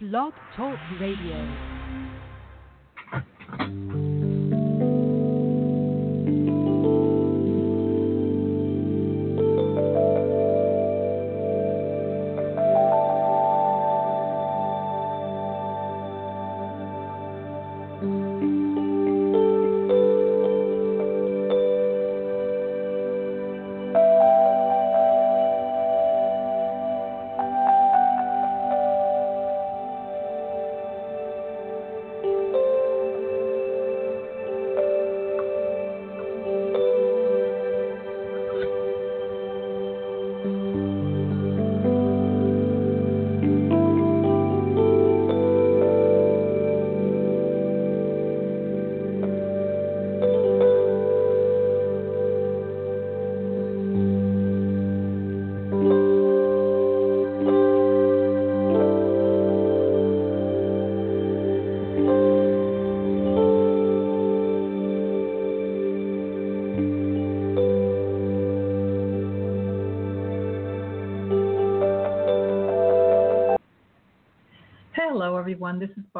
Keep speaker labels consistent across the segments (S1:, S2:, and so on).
S1: Blog Talk Radio.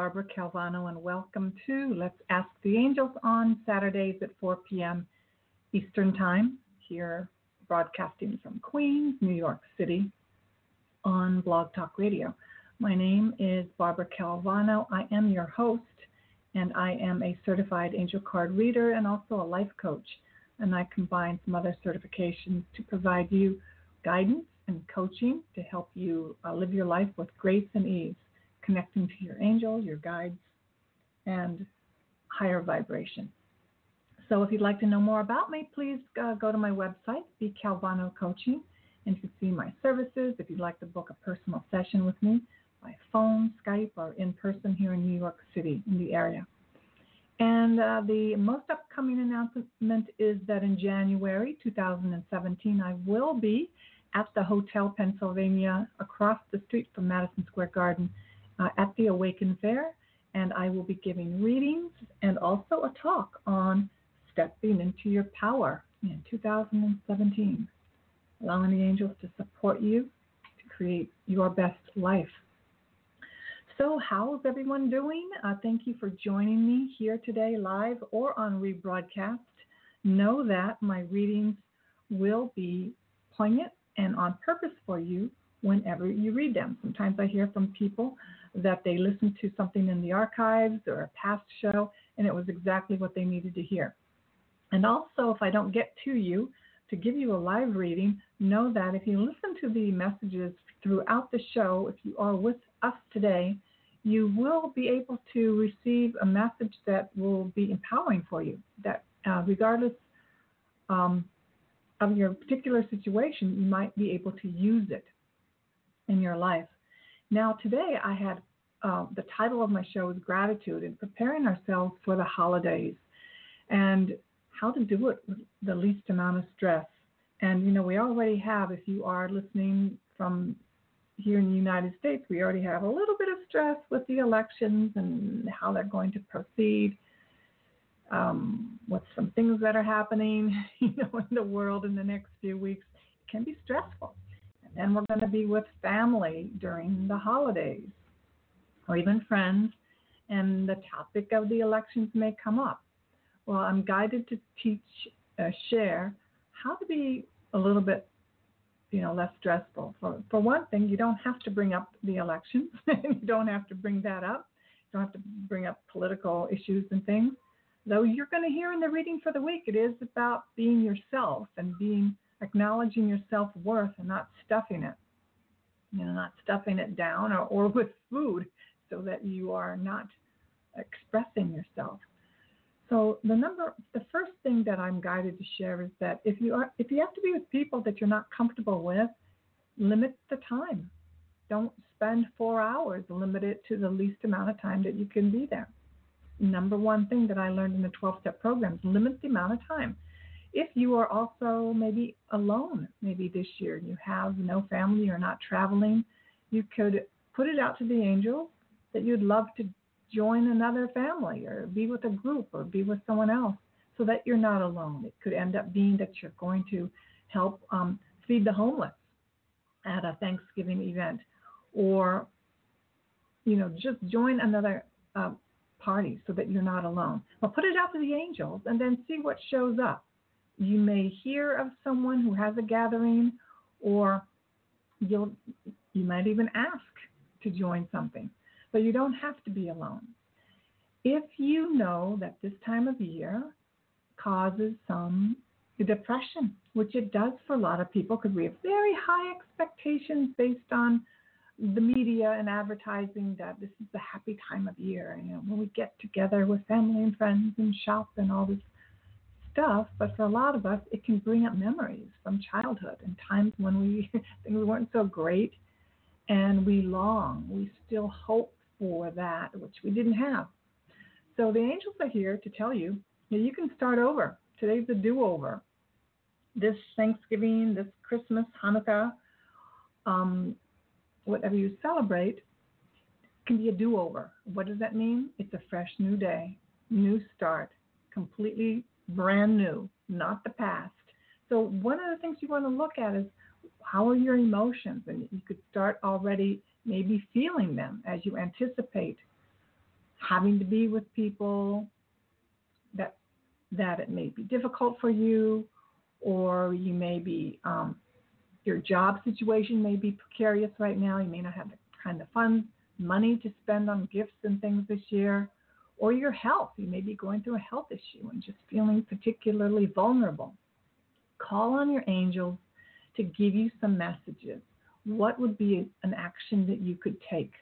S2: Barbara Calvano, and welcome to Let's Ask the Angels on Saturdays at 4 p.m. Eastern Time, here broadcasting from Queens, New York City, on Blog Talk Radio. My name is Barbara Calvano. I am your host, and I am a certified angel card reader and also a life coach. And I combine some other certifications to provide you guidance and coaching to help you uh, live your life with grace and ease connecting to your angel, your guides, and higher vibration. So if you'd like to know more about me, please uh, go to my website, B Calvano Coaching, and you can see my services. If you'd like to book a personal session with me by phone, Skype, or in person here in New York City in the area. And uh, the most upcoming announcement is that in January 2017, I will be at the Hotel Pennsylvania across the street from Madison Square Garden uh, at the Awaken Fair, and I will be giving readings and also a talk on stepping into your power in 2017, allowing the angels to support you to create your best life. So, how's everyone doing? Uh, thank you for joining me here today, live or on rebroadcast. Know that my readings will be poignant and on purpose for you whenever you read them. Sometimes I hear from people that they listened to something in the archives or a past show and it was exactly what they needed to hear. And also, if I don't get to you to give you a live reading, know that if you listen to the messages throughout the show, if you are with us today, you will be able to receive a message that will be empowering for you. That uh, regardless um, of your particular situation, you might be able to use it in your life. Now, today I had uh, the title of my show is Gratitude and Preparing Ourselves for the Holidays and how to do it with the least amount of stress. And, you know, we already have, if you are listening from here in the United States, we already have a little bit of stress with the elections and how they're going to proceed. Um, with some things that are happening, you know, in the world in the next few weeks, it can be stressful. And we're going to be with family during the holidays or even friends, and the topic of the elections may come up. Well, I'm guided to teach, uh, share how to be a little bit, you know, less stressful. For for one thing, you don't have to bring up the elections. you don't have to bring that up. You don't have to bring up political issues and things. Though you're going to hear in the reading for the week, it is about being yourself and being acknowledging your self worth and not stuffing it. You know, not stuffing it down or, or with food so that you are not expressing yourself. So the number the first thing that I'm guided to share is that if you are if you have to be with people that you're not comfortable with, limit the time. Don't spend four hours, limit it to the least amount of time that you can be there. Number one thing that I learned in the 12 step programs, limit the amount of time. If you are also maybe alone, maybe this year, you have no family, you're not traveling, you could put it out to the angels that you'd love to join another family or be with a group or be with someone else so that you're not alone. It could end up being that you're going to help um, feed the homeless at a Thanksgiving event or you know, just join another uh, party so that you're not alone. But put it out to the angels and then see what shows up. You may hear of someone who has a gathering, or you'll you might even ask to join something, but you don't have to be alone. If you know that this time of year causes some depression, which it does for a lot of people because we have very high expectations based on the media and advertising that this is the happy time of year, you know, when we get together with family and friends and shop and all this stuff. But for a lot of us, it can bring up memories from childhood and times when we things weren't so great, and we long, we still hope for that which we didn't have. So the angels are here to tell you that you can start over. Today's the do-over. This Thanksgiving, this Christmas, Hanukkah, um, whatever you celebrate can be a do over. What does that mean? It's a fresh new day, new start, completely brand new, not the past. So, one of the things you want to look at is how are your emotions? And you could start already maybe feeling them as you anticipate having to be with people that that it may be difficult for you, or you may be um, your job situation may be precarious right now. You may not have the kind of funds, money to spend on gifts and things this year, or your health. You may be going through a health issue and just feeling particularly vulnerable. Call on your angels to give you some messages. What would be an action that you could take?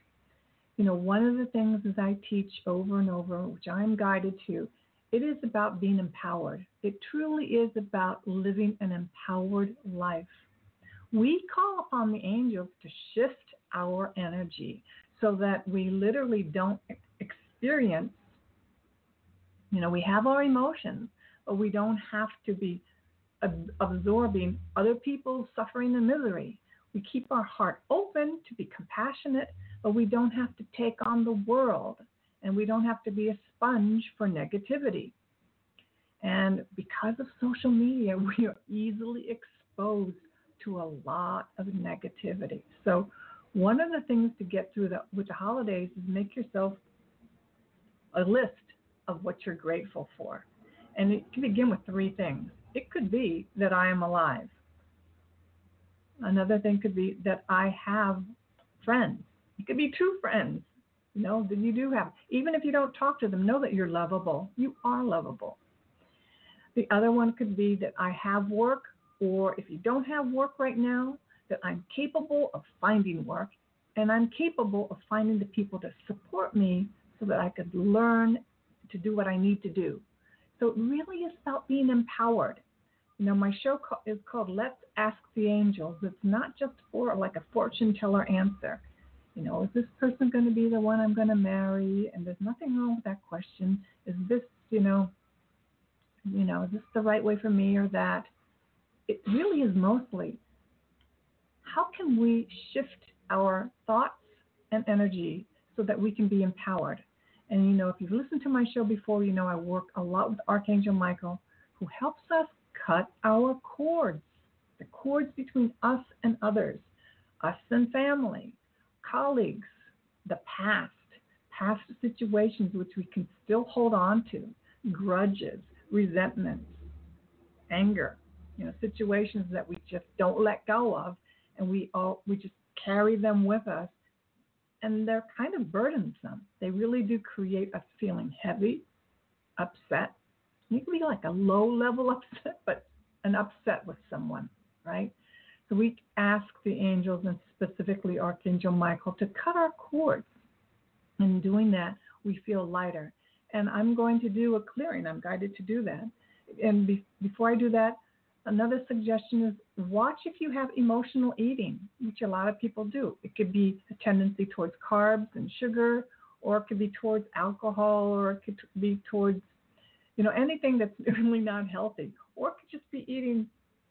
S2: You know, one of the things as I teach over and over, which I'm guided to, it is about being empowered. It truly is about living an empowered life we call upon the angels to shift our energy so that we literally don't experience, you know, we have our emotions, but we don't have to be absorbing other people's suffering and misery. We keep our heart open to be compassionate, but we don't have to take on the world and we don't have to be a sponge for negativity. And because of social media, we are easily exposed to a lot of negativity. So, one of the things to get through the, with the holidays is make yourself a list of what you're grateful for. And it can begin with three things. It could be that I am alive. Another thing could be that I have friends. It could be true friends, you know, that you do have. Even if you don't talk to them, know that you're lovable. You are lovable. The other one could be that I have work or if you don't have work right now, that I'm capable of finding work and I'm capable of finding the people to support me so that I could learn to do what I need to do. So it really is about being empowered. You know, my show is called Let's Ask the Angels. It's not just for like a fortune teller answer. You know, is this person going to be the one I'm going to marry? And there's nothing wrong with that question. Is this, you know, you know, is this the right way for me or that? it really is mostly how can we shift our thoughts and energy so that we can be empowered? And you know, if you've listened to my show before, you know I work a lot with Archangel Michael, who helps us cut our cords, the cords between us and others, us and family, colleagues, the past, past situations which we can still hold on to, grudges, resentments, anger, you know, situations that we just don't let go of, and we all we just carry them with us, and they're kind of burdensome. They really do create us feeling heavy, upset. You can be like a low level upset, but an upset with someone, right? So we ask the angels and specifically Archangel Michael to cut our cords. In doing that, we feel lighter. And I'm going to do a clearing. I'm guided to do that. And be- before I do that, Another suggestion is watch if you have emotional eating, which a lot of people do. It could be a tendency towards carbs and sugar, or it could be towards alcohol, or it could be towards, you know, anything that's really not healthy, or it could just be eating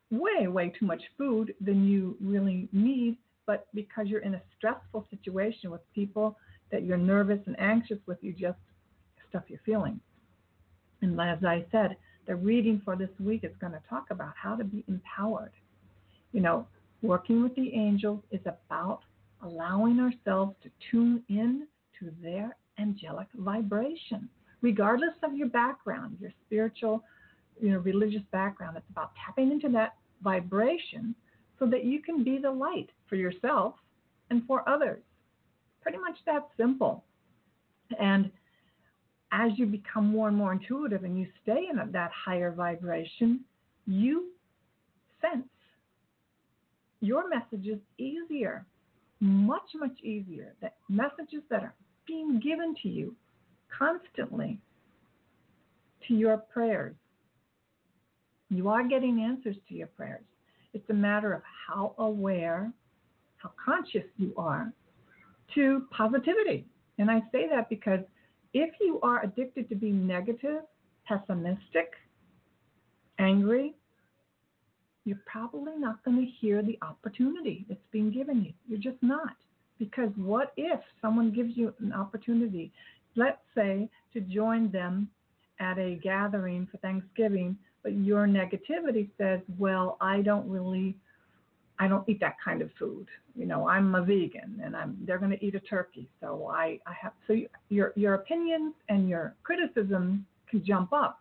S2: way, way too much food than you really need, but because you're in a stressful situation with people that you're nervous and anxious with, you just stuff your feelings. And as I said, the reading for this week is going to talk about how to be empowered. You know, working with the angels is about allowing ourselves to tune in to their angelic vibration, regardless of your background, your spiritual, you know, religious background. It's about tapping into that vibration so that you can be the light for yourself and for others. Pretty much that simple. And as you become more and more intuitive and you stay in that higher vibration, you sense your messages easier, much, much easier. That messages that are being given to you constantly to your prayers. You are getting answers to your prayers. It's a matter of how aware, how conscious you are to positivity. And I say that because if you are addicted to being negative, pessimistic, angry, you're probably not going to hear the opportunity that's being given you. You're just not. Because what if someone gives you an opportunity, let's say, to join them at a gathering for Thanksgiving, but your negativity says, well, I don't really, I don't eat that kind of food. You know, I'm a vegan and I'm, they're going to eat a turkey. So I, I have, so your, your opinions and your criticism can jump up.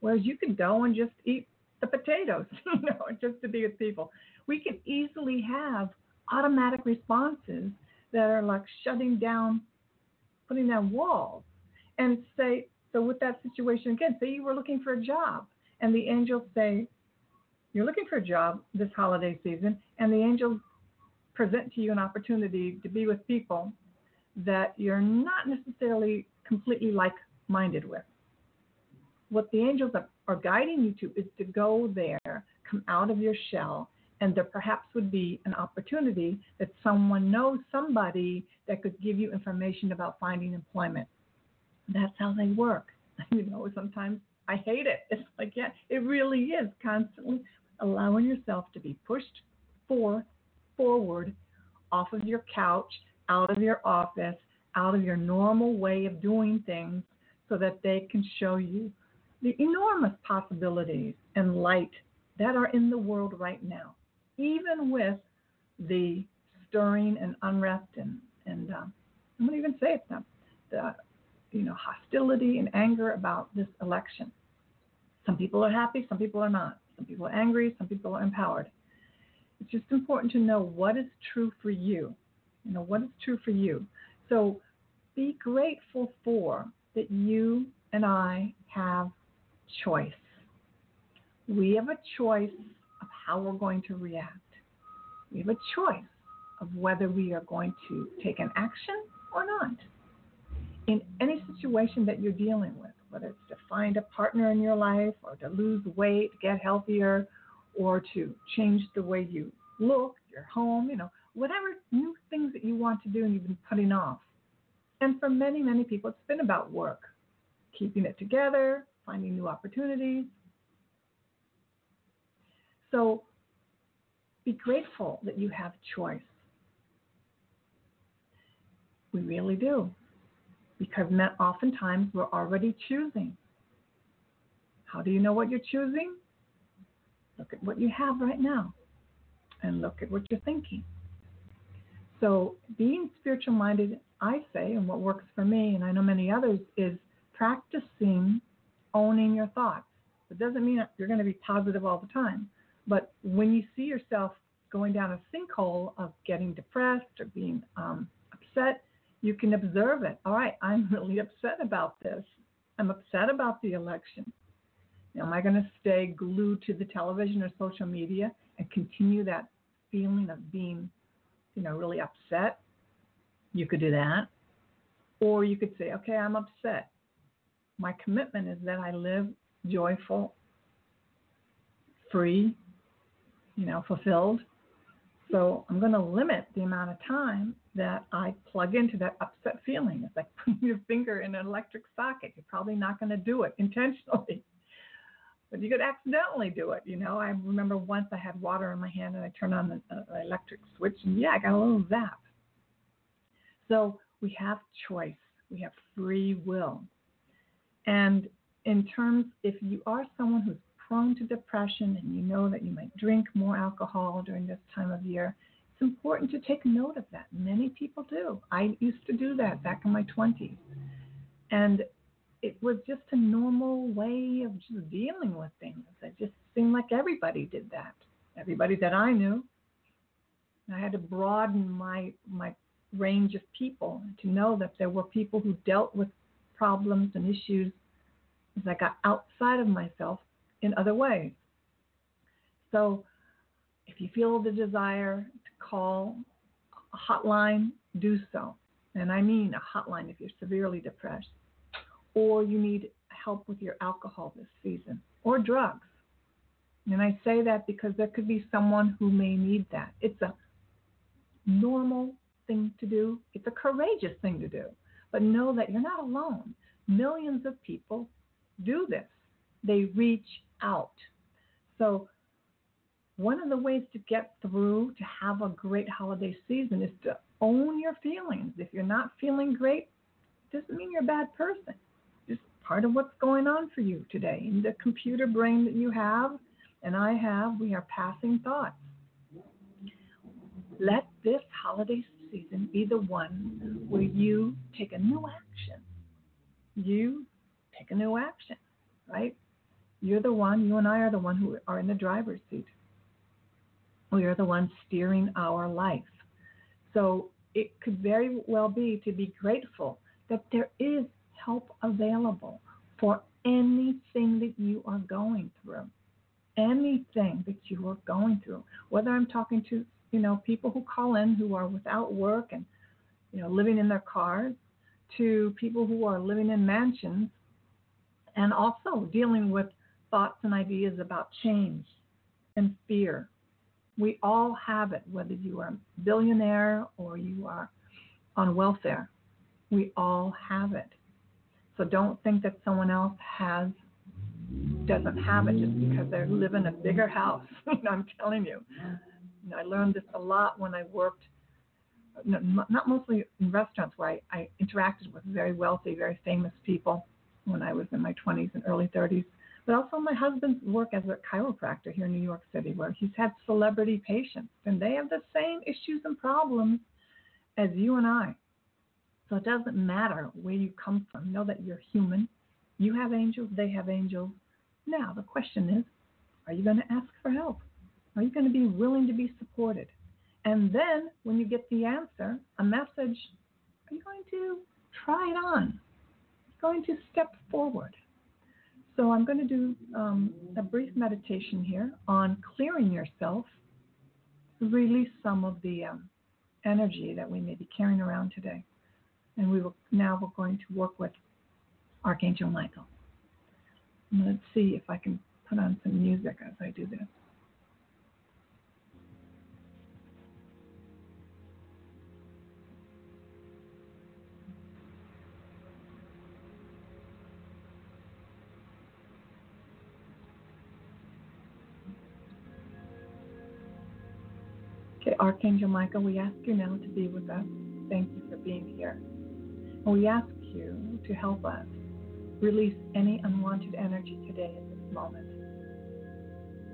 S2: Whereas you could go and just eat the potatoes, you know, just to be with people. We can easily have automatic responses that are like shutting down, putting down walls, and say, so with that situation again, say you were looking for a job, and the angels say, you're looking for a job this holiday season, and the angels present to you an opportunity to be with people that you're not necessarily completely like minded with. What the angels are guiding you to is to go there, come out of your shell, and there perhaps would be an opportunity that someone knows somebody that could give you information about finding employment. That's how they work. You know, sometimes I hate it. It's like, yeah, it really is constantly allowing yourself to be pushed forth, forward, off of your couch, out of your office, out of your normal way of doing things, so that they can show you the enormous possibilities and light that are in the world right now, even with the stirring and unrest and, and um, I'm going to even say it, the, the you know hostility and anger about this election. Some people are happy, some people are not. Some people are angry, some people are empowered. It's just important to know what is true for you. You know what is true for you. So be grateful for that you and I have choice. We have a choice of how we're going to react. We have a choice of whether we are going to take an action or not. In any situation that you're dealing with, whether it's to find a partner in your life or to lose weight, get healthier, or to change the way you look, your home, you know, whatever new things that you want to do and you've been putting off. And for many, many people, it's been about work, keeping it together, finding new opportunities. So be grateful that you have choice. We really do. Because oftentimes we're already choosing. How do you know what you're choosing? Look at what you have right now and look at what you're thinking. So, being spiritual minded, I say, and what works for me, and I know many others, is practicing owning your thoughts. It doesn't mean you're going to be positive all the time, but when you see yourself going down a sinkhole of getting depressed or being um, upset, you can observe it. All right, I'm really upset about this. I'm upset about the election. Am I going to stay glued to the television or social media and continue that feeling of being, you know, really upset? You could do that. Or you could say, okay, I'm upset my commitment is that I live joyful, free, you know, fulfilled. So I'm going to limit the amount of time that I plug into that upset feeling. It's like putting your finger in an electric socket. You're probably not going to do it intentionally, but you could accidentally do it. You know, I remember once I had water in my hand and I turned on the, uh, electric switch, and yeah, I got a little zap. So we have choice. We have free will. And in terms, if you are someone who's prone to depression and you know that you might drink more alcohol during this time of year, it's important to take note of that. Many people do. I used to do that back in my 20s. And it was just a normal way of just dealing with things. It just seemed like everybody did that. Everybody that I knew. I had to broaden my my range of people to know that there were people who dealt with problems and issues as I got outside of myself in other ways. So if you feel the desire to call a hotline, do so. And I mean a hotline if you're severely depressed, or you need help with your alcohol this season, or drugs. And I say that because there could be someone who may need that. It's a normal thing to do, it's a courageous thing to do. But know that you're not alone. Millions of people do this, they reach out. So, one of the ways to get through to have a great holiday season is to own your feelings. If you're not feeling great, it doesn't mean you're a bad person. Just part of what's going on for you today. In the computer brain that you have and I have, we are passing thoughts. Let this holiday season be the one where you take a new action. You take a new action, right? You're the one, you and I are the one who are in the driver's seat. We are the ones steering our life. So it could very well be to be grateful that there is help available for anything that you are going through. Anything that you are going through. Whether I'm talking to, you know, people who call in who are without work and, you know, living in their cars, to people who are living in mansions and also dealing with thoughts and ideas about change and fear we all have it, whether you are a billionaire or you are on welfare. We all have it. So don't think that someone else has doesn't have it just because they live in a bigger house. I'm telling you. I learned this a lot when I worked, not mostly in restaurants where I, I interacted with very wealthy, very famous people when I was in my 20s and early 30s but also my husband's work as a chiropractor here in New York City, where he's had celebrity patients, and they have the same issues and problems as you and I. So it doesn't matter where you come from. Know that you're human. You have angels, they have angels. Now, the question is are you going to ask for help? Are you going to be willing to be supported? And then, when you get the answer, a message, are you going to try it on? Going to step forward? So I'm going to do um, a brief meditation here on clearing yourself release some of the um, energy that we may be carrying around today. And we will now we're going to work with Archangel Michael. let's see if I can put on some music as I do this. Archangel Michael, we ask you now to be with us. Thank you for being here. And we ask you to help us release any unwanted energy today at this moment.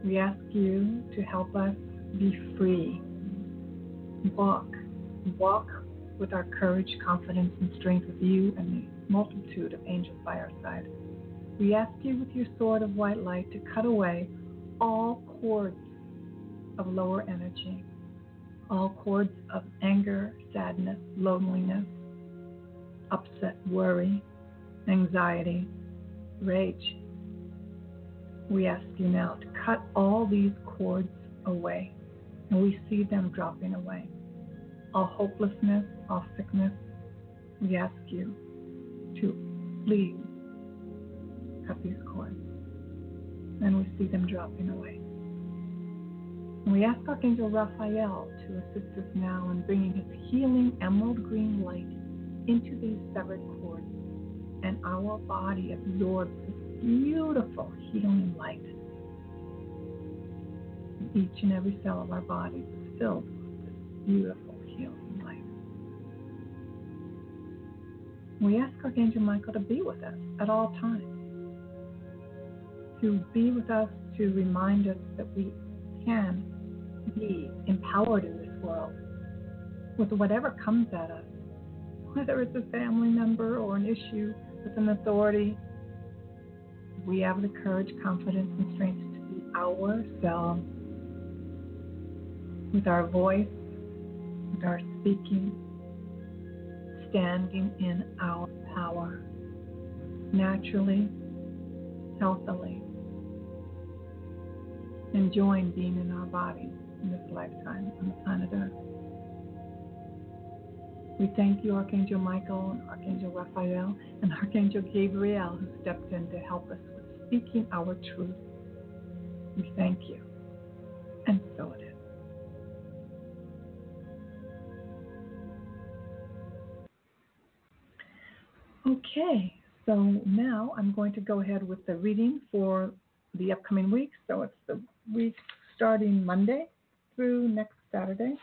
S2: We ask you to help us be free. Walk, walk with our courage, confidence, and strength with you and the multitude of angels by our side. We ask you with your sword of white light to cut away all cords of lower energy all cords of anger, sadness, loneliness, upset, worry, anxiety, rage. We ask you now to cut all these cords away, and we see them dropping away. All hopelessness, all sickness, we ask you to please cut these cords, and we see them dropping away. We ask Archangel Raphael to assist us now in bringing his healing emerald green light into these severed cords, and our body absorbs this beautiful healing light. Each and every cell of our body is filled with this beautiful healing light. We ask Archangel Michael to be with us at all times, to be with us to remind us that we can be empowered in this world with whatever comes at us, whether it's a family member or an issue with an authority. We have the courage, confidence, and strength to be ourselves with our voice, with our speaking, standing in our power naturally, healthily, enjoying being in our bodies in this lifetime on the planet Earth. We thank you, Archangel Michael, and Archangel Raphael, and Archangel Gabriel, who stepped in to help us with speaking our truth. We thank you. And so it is. Okay, so now I'm going to go ahead with the reading for the upcoming week. So it's the week starting Monday through next Saturday.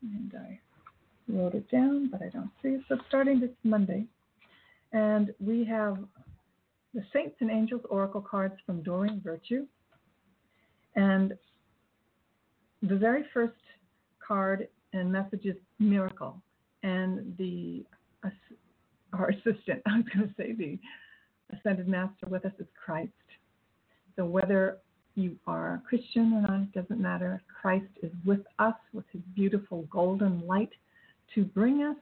S2: And I wrote it down, but I don't see it. So starting this Monday. And we have the Saints and Angels Oracle cards from Doreen Virtue. And the very first card and message is miracle. And the our assistant, I was going to say the ascended master with us is Christ. So whether you are a Christian or not, it doesn't matter. Christ is with us with his beautiful golden light to bring us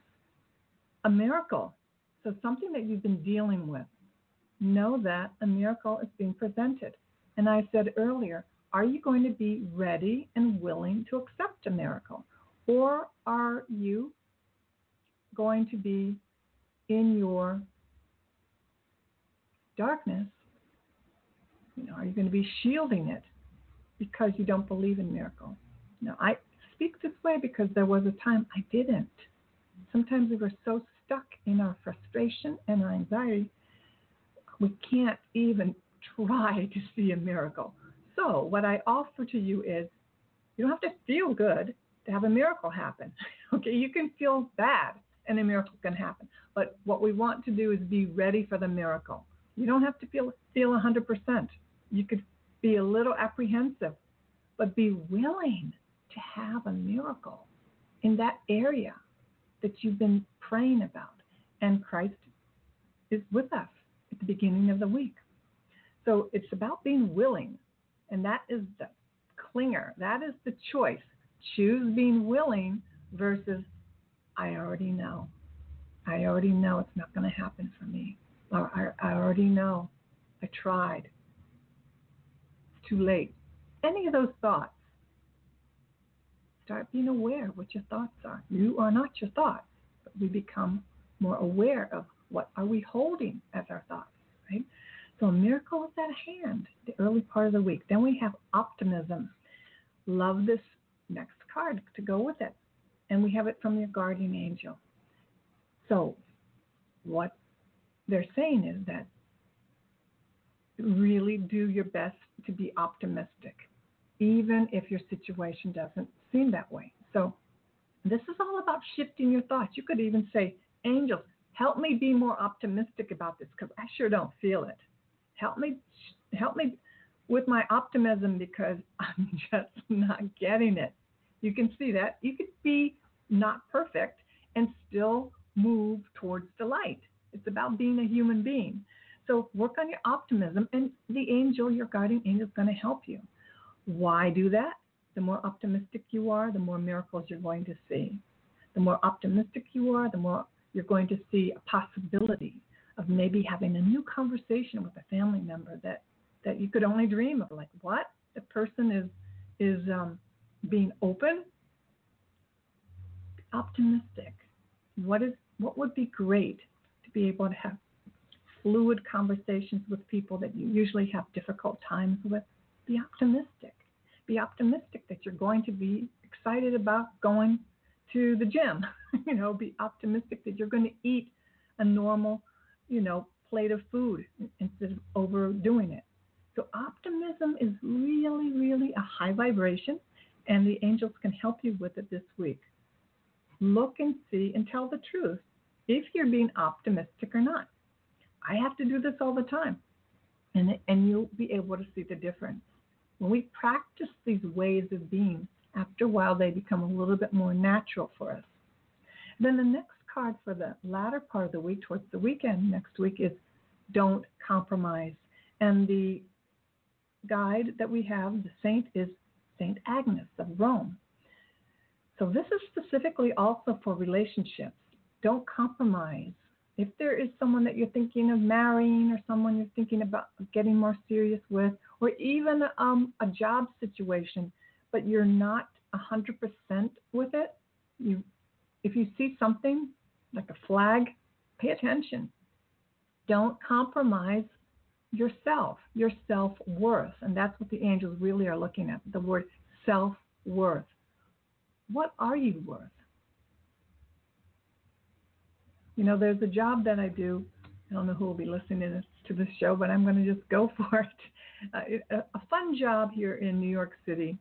S2: a miracle. So something that you've been dealing with. Know that a miracle is being presented. And I said earlier, are you going to be ready and willing to accept a miracle? Or are you going to be in your darkness, you know, are you going to be shielding it because you don't believe in miracles? No, I speak this way because there was a time I didn't. Sometimes we were so stuck in our frustration and our anxiety, we can't even try to see a miracle. So, what I offer to you is you don't have to feel good to have a miracle happen. Okay, you can feel bad and a miracle can happen. But what we want to do is be ready for the miracle. You don't have to feel feel 100%. You could be a little apprehensive, but be willing to have a miracle in that area that you've been praying about. And Christ is with us at the beginning of the week. So it's about being willing, and that is the clinger. That is the choice. Choose being willing versus I already know. I already know it's not going to happen for me. I, I already know. I tried. It's too late. Any of those thoughts. Start being aware what your thoughts are. You are not your thoughts, but we become more aware of what are we holding as our thoughts, right? So a miracle is at hand, the early part of the week. Then we have optimism. Love this next card to go with it and we have it from your guardian angel. So, what they're saying is that really do your best to be optimistic, even if your situation doesn't seem that way. So, this is all about shifting your thoughts. You could even say, Angels, help me be more optimistic about this because I sure don't feel it. Help me, help me with my optimism because I'm just not getting it. You can see that. You could be not perfect and still move towards the light. It's about being a human being. So work on your optimism, and the angel, your guardian angel, is going to help you. Why do that? The more optimistic you are, the more miracles you're going to see. The more optimistic you are, the more you're going to see a possibility of maybe having a new conversation with a family member that, that you could only dream of. Like, what? The person is is um, being open optimistic. What is what would be great to be able to have fluid conversations with people that you usually have difficult times with? Be optimistic. Be optimistic that you're going to be excited about going to the gym. you know, be optimistic that you're going to eat a normal, you know, plate of food instead of overdoing it. So optimism is really, really a high vibration, and the angels can help you with it this week look and see and tell the truth if you're being optimistic or not. I have to do this all the time, and, and you'll be able to see the difference. When we practice these ways of being, After a while, they become a little bit more natural for us. Then the next card for the latter part of the week, towards the weekend next week, is don't compromise. And the guide that we have, the saint, is Saint Agnes of Rome. So this is specifically also for relationships. Don't compromise. If there is someone that you're thinking of marrying or someone you're thinking about getting more serious with, or even um, a job situation, but you're not 100% with it, you, if you see something like a flag, pay attention. Don't compromise yourself, your self worth. And that's what the angels really are looking at the word self worth. What are you worth? You know, there's a job that I do. I don't know who will be listening to this show, but I'm going to just go for it. Uh, a fun job here in New York City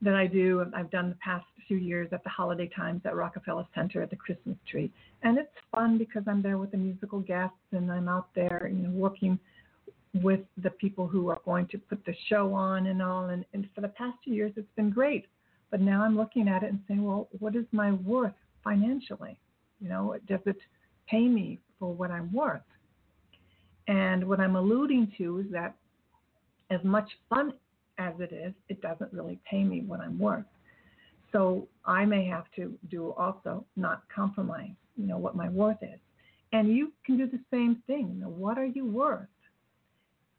S2: that I do, I've done the past few years at the holiday times at Rockefeller Center at the Christmas tree. And it's fun because I'm there with the musical guests and I'm out there, you know, working with the people who are going to put the show on and all. And, and for the past two years, it's been great. But now I'm looking at it and saying, well, what is my worth financially? You know, does it pay me for what I'm worth? And what I'm alluding to is that as much fun as it is, it doesn't really pay me what I'm worth. So I may have to do also not compromise, you know, what my worth is. And you can do the same thing. You know, what are you worth?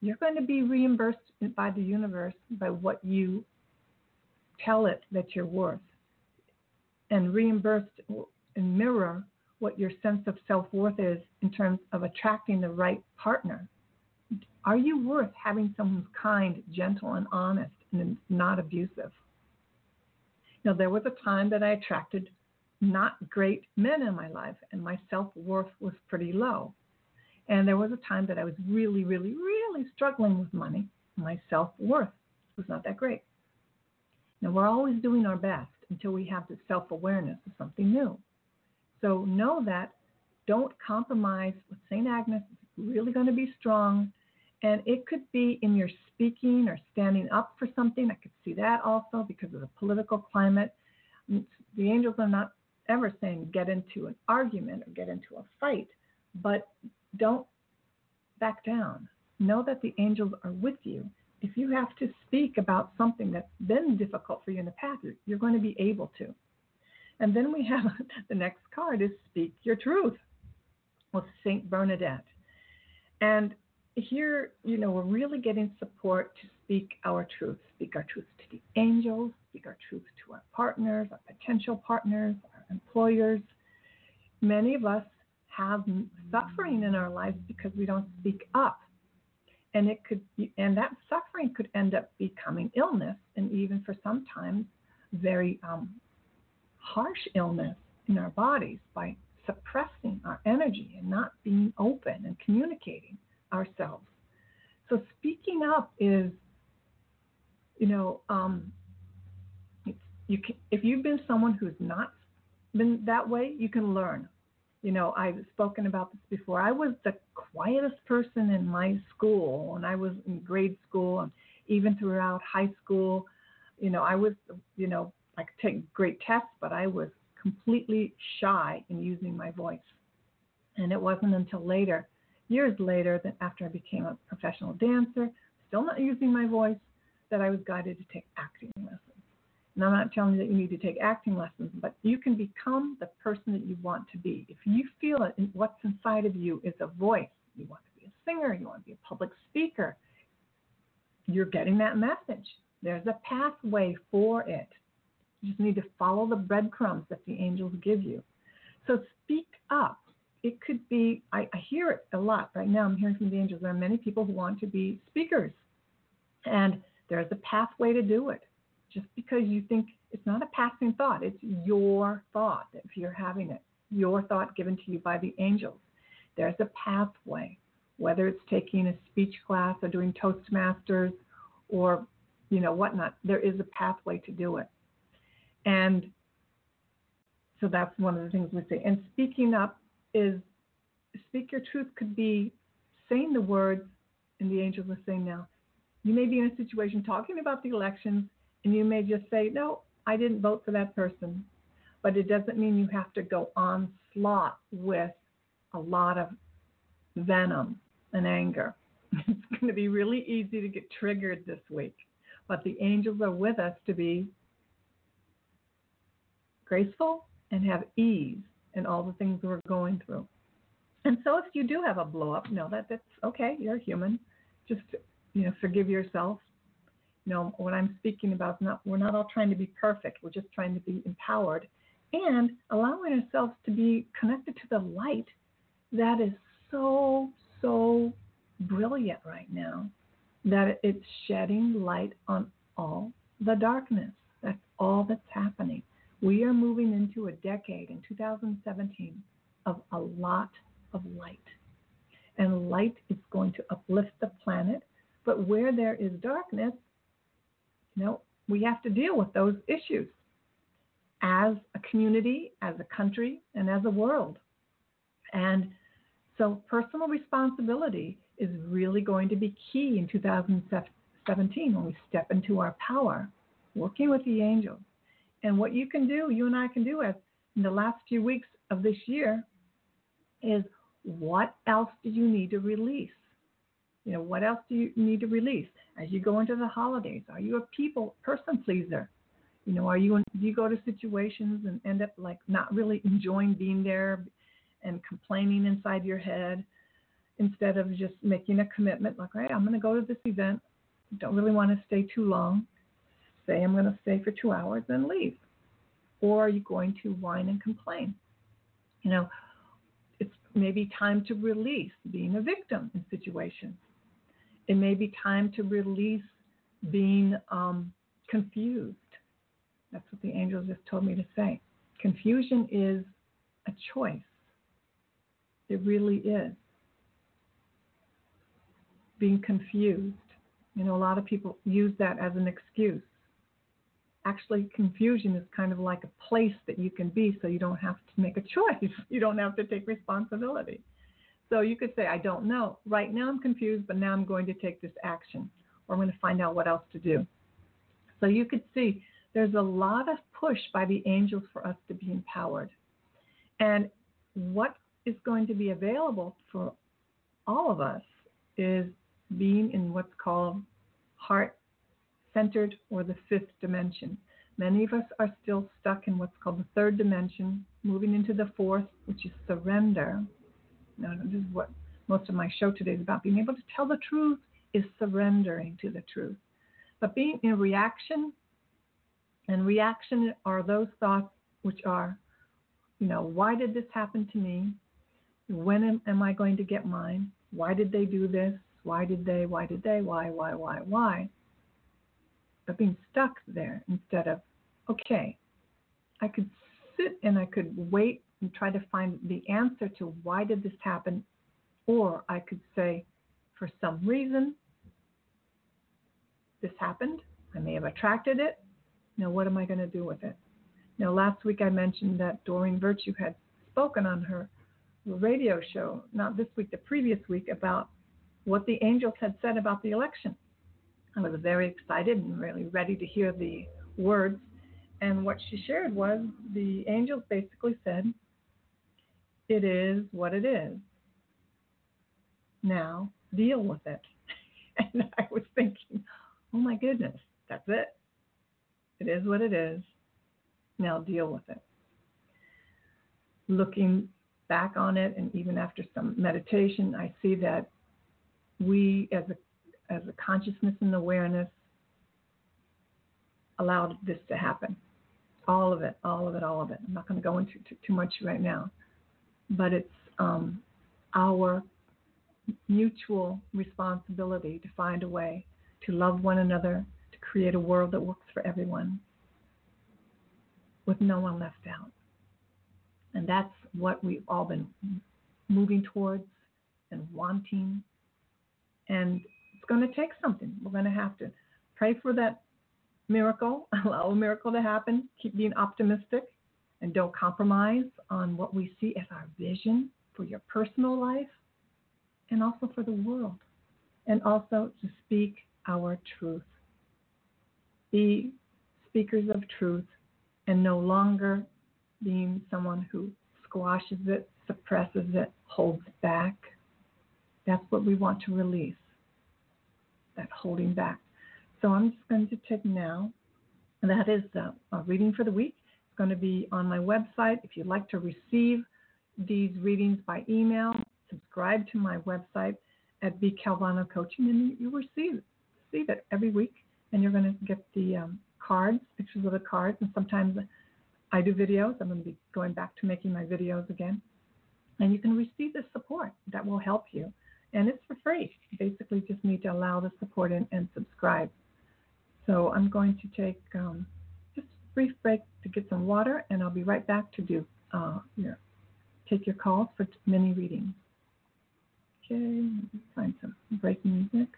S2: You're going to be reimbursed by the universe by what you tell it that you're worth, and reimbursed and mirror what your sense of self worth is in terms of attracting the right partner. Are you worth having someone kind, gentle, and honest and not abusive? Now, there was a time that I attracted not great men in my life, and my self worth was pretty low. And there was a time that I was really, really, really struggling with money. My self worth was not that great. Now, we're always doing our best until we have the self awareness of something new. So, know that don't compromise with St. Agnes. It's really going to be strong. And it could be in your speaking or standing up for something. I could see that also because of the political climate. Mm, the angels are not ever saying get into an argument or get into a fight, but don't back down. Know that the angels are with you. If you have to speak about something that's been difficult for you in the past, you're going to be able to. And then we have the next card is speak your truth with Saint Bernadette. And here, you know, we're really getting support to speak our truth, speak our truth to the angels, speak our truth to our partners, our potential partners, our employers. Many of us have suffering in our lives because we don't speak up. And it could be, and that suffering could end up becoming illness and even for sometimes very um, harsh illness in our bodies by suppressing our energy and not being open and communicating ourselves. So speaking up is, you know, um, you can, if you've been someone who's not been that way, you can learn. You know, I've spoken about this before. I was the quietest person in my school when I was in grade school and even throughout high school. You know, I was, you know, I could take great tests, but I was completely shy in using my voice. And it wasn't until later years later, that after I became a professional dancer, still not using my voice, that I was guided to take acting lessons. And I'm not telling you that you need to take acting lessons, but you can become the person that you want to be. If you feel it, what's inside of you is a voice. You want to be a singer, you want to be a public speaker. You're getting that message. There's a pathway for it. You just need to follow the breadcrumbs that the angels give you. So speak up it could be, I, I hear it a lot right now. I'm hearing from the angels. There are many people who want to be speakers, and there's a pathway to do it. Just because you think it's not a passing thought, it's your thought if you're having it, your thought given to you by the angels. There's a pathway, whether it's taking a speech class or doing Toastmasters or you know whatnot. There is a pathway to do it, and so that's one of the things we say. And speaking up is speak your truth could be saying the words, and the angels are saying now, you may be in a situation talking about the elections, And you may just say, no, I didn't vote for that person. But it doesn't mean you have to go onslaught with a lot of venom and anger. It's going to be really easy to get triggered this week. But the angels are with us to be graceful and have ease in all the things we're going through. And so if you do have a blow up, know that that's okay. You're human. Just you know, forgive yourself. You know, what I'm speaking about not we're not all trying to be perfect. We're just trying to be empowered and allowing ourselves to be connected to the light that is so, so brilliant right now that it's shedding light on all the darkness. That's all that's happening. We are moving into a decade in 2017 of a lot of light. And light is going to uplift the planet. But where there is darkness, you know, we have to deal with those issues as a community, as a country, and as a world. And so personal responsibility is really going to be key in 2017 when we step into our power, working with the angels. And what you can do, you and I can do as in the last few weeks of this year, is what else do you need to release? You know, what else do you need to release as you go into the holidays? Are you a people person pleaser? You know, are you do you go to situations and end up like not really enjoying being there and complaining inside your head instead of just making a commitment like, right, I'm going to go to this event. Don't really want to stay too long. Say I'm going to stay for two hours and leave. Or are you going to whine and complain? You know, it's maybe time to release being a victim in situations. It may be time to release being um, confused that's what the angels just told me to say. Confusion is a choice. It really is. Being confused. You know, a lot of people use that as an excuse. Actually, confusion is kind of like a place that you can be so you don't have to make a choice. You don't have to take responsibility. So you could say, I don't know. Right now I'm confused, but now I'm going to take this action or I'm going to find out what else to do. So you could see there's a lot of push by the angels for us to be empowered. And what is going to be available for all of us is being in what's called heart centered or the fifth dimension. Many of us are still stuck in what's called the third dimension, moving into the fourth, which is surrender. Now, this is what most of my show today is about. Being able to tell the truth is surrendering to the truth. But being in reaction and reaction are those thoughts which are, you know, why did this happen to me? When am, am I going to get mine? Why did they do this? Why did they? Why did they? Why, why, why, why? But being stuck there instead of, okay, I could sit and I could wait and try to find the answer to why did this happen, or I could say, for some reason, this happened. I may have attracted it. Now, what am I going to do with it? Now, last week I mentioned that Doreen Virtue had spoken on her radio show, not this week, the previous week, about what the angels had said about the election. I was very excited and really ready to hear the words. And what she shared was the angels basically said, It is what it is. Now deal with it. And I was thinking, Oh my goodness, that's it. It is what it is. Now deal with it. Looking back on it, and even after some meditation, I see that we, as a as a consciousness and awareness, allowed this to happen. All of it, all of it, all of it. I'm not going to go into too, too much right now, but it's um, our mutual responsibility to find a way to love one another, to create a world that works for everyone with no one left out. And that's what we've all been moving towards and wanting. And it's going to take something. We're going to have to pray for that miracle, allow a miracle to happen, keep being optimistic, and don't compromise on what we see as our vision for your personal life and also for the world. And also to speak our truth be speakers of truth and no longer being someone who squashes it, suppresses it, holds back. That's what we want to release, that holding back. So I'm just going to take now, that is the reading for the week. It's going to be on my website. If you'd like to receive these readings by email, subscribe to my website at B Calvano Coaching, and you will receive, receive it every week. And you're going to get the um, cards, pictures of the cards, and sometimes I do videos. I'm going to be going back to making my videos again. And you can receive the support that will help you. And it's for free. You basically just need to allow the support and, and subscribe. So I'm going to take um, just a brief break to get some water, and I'll be right back to do uh, your take your calls for mini readings. Okay, find some breaking music.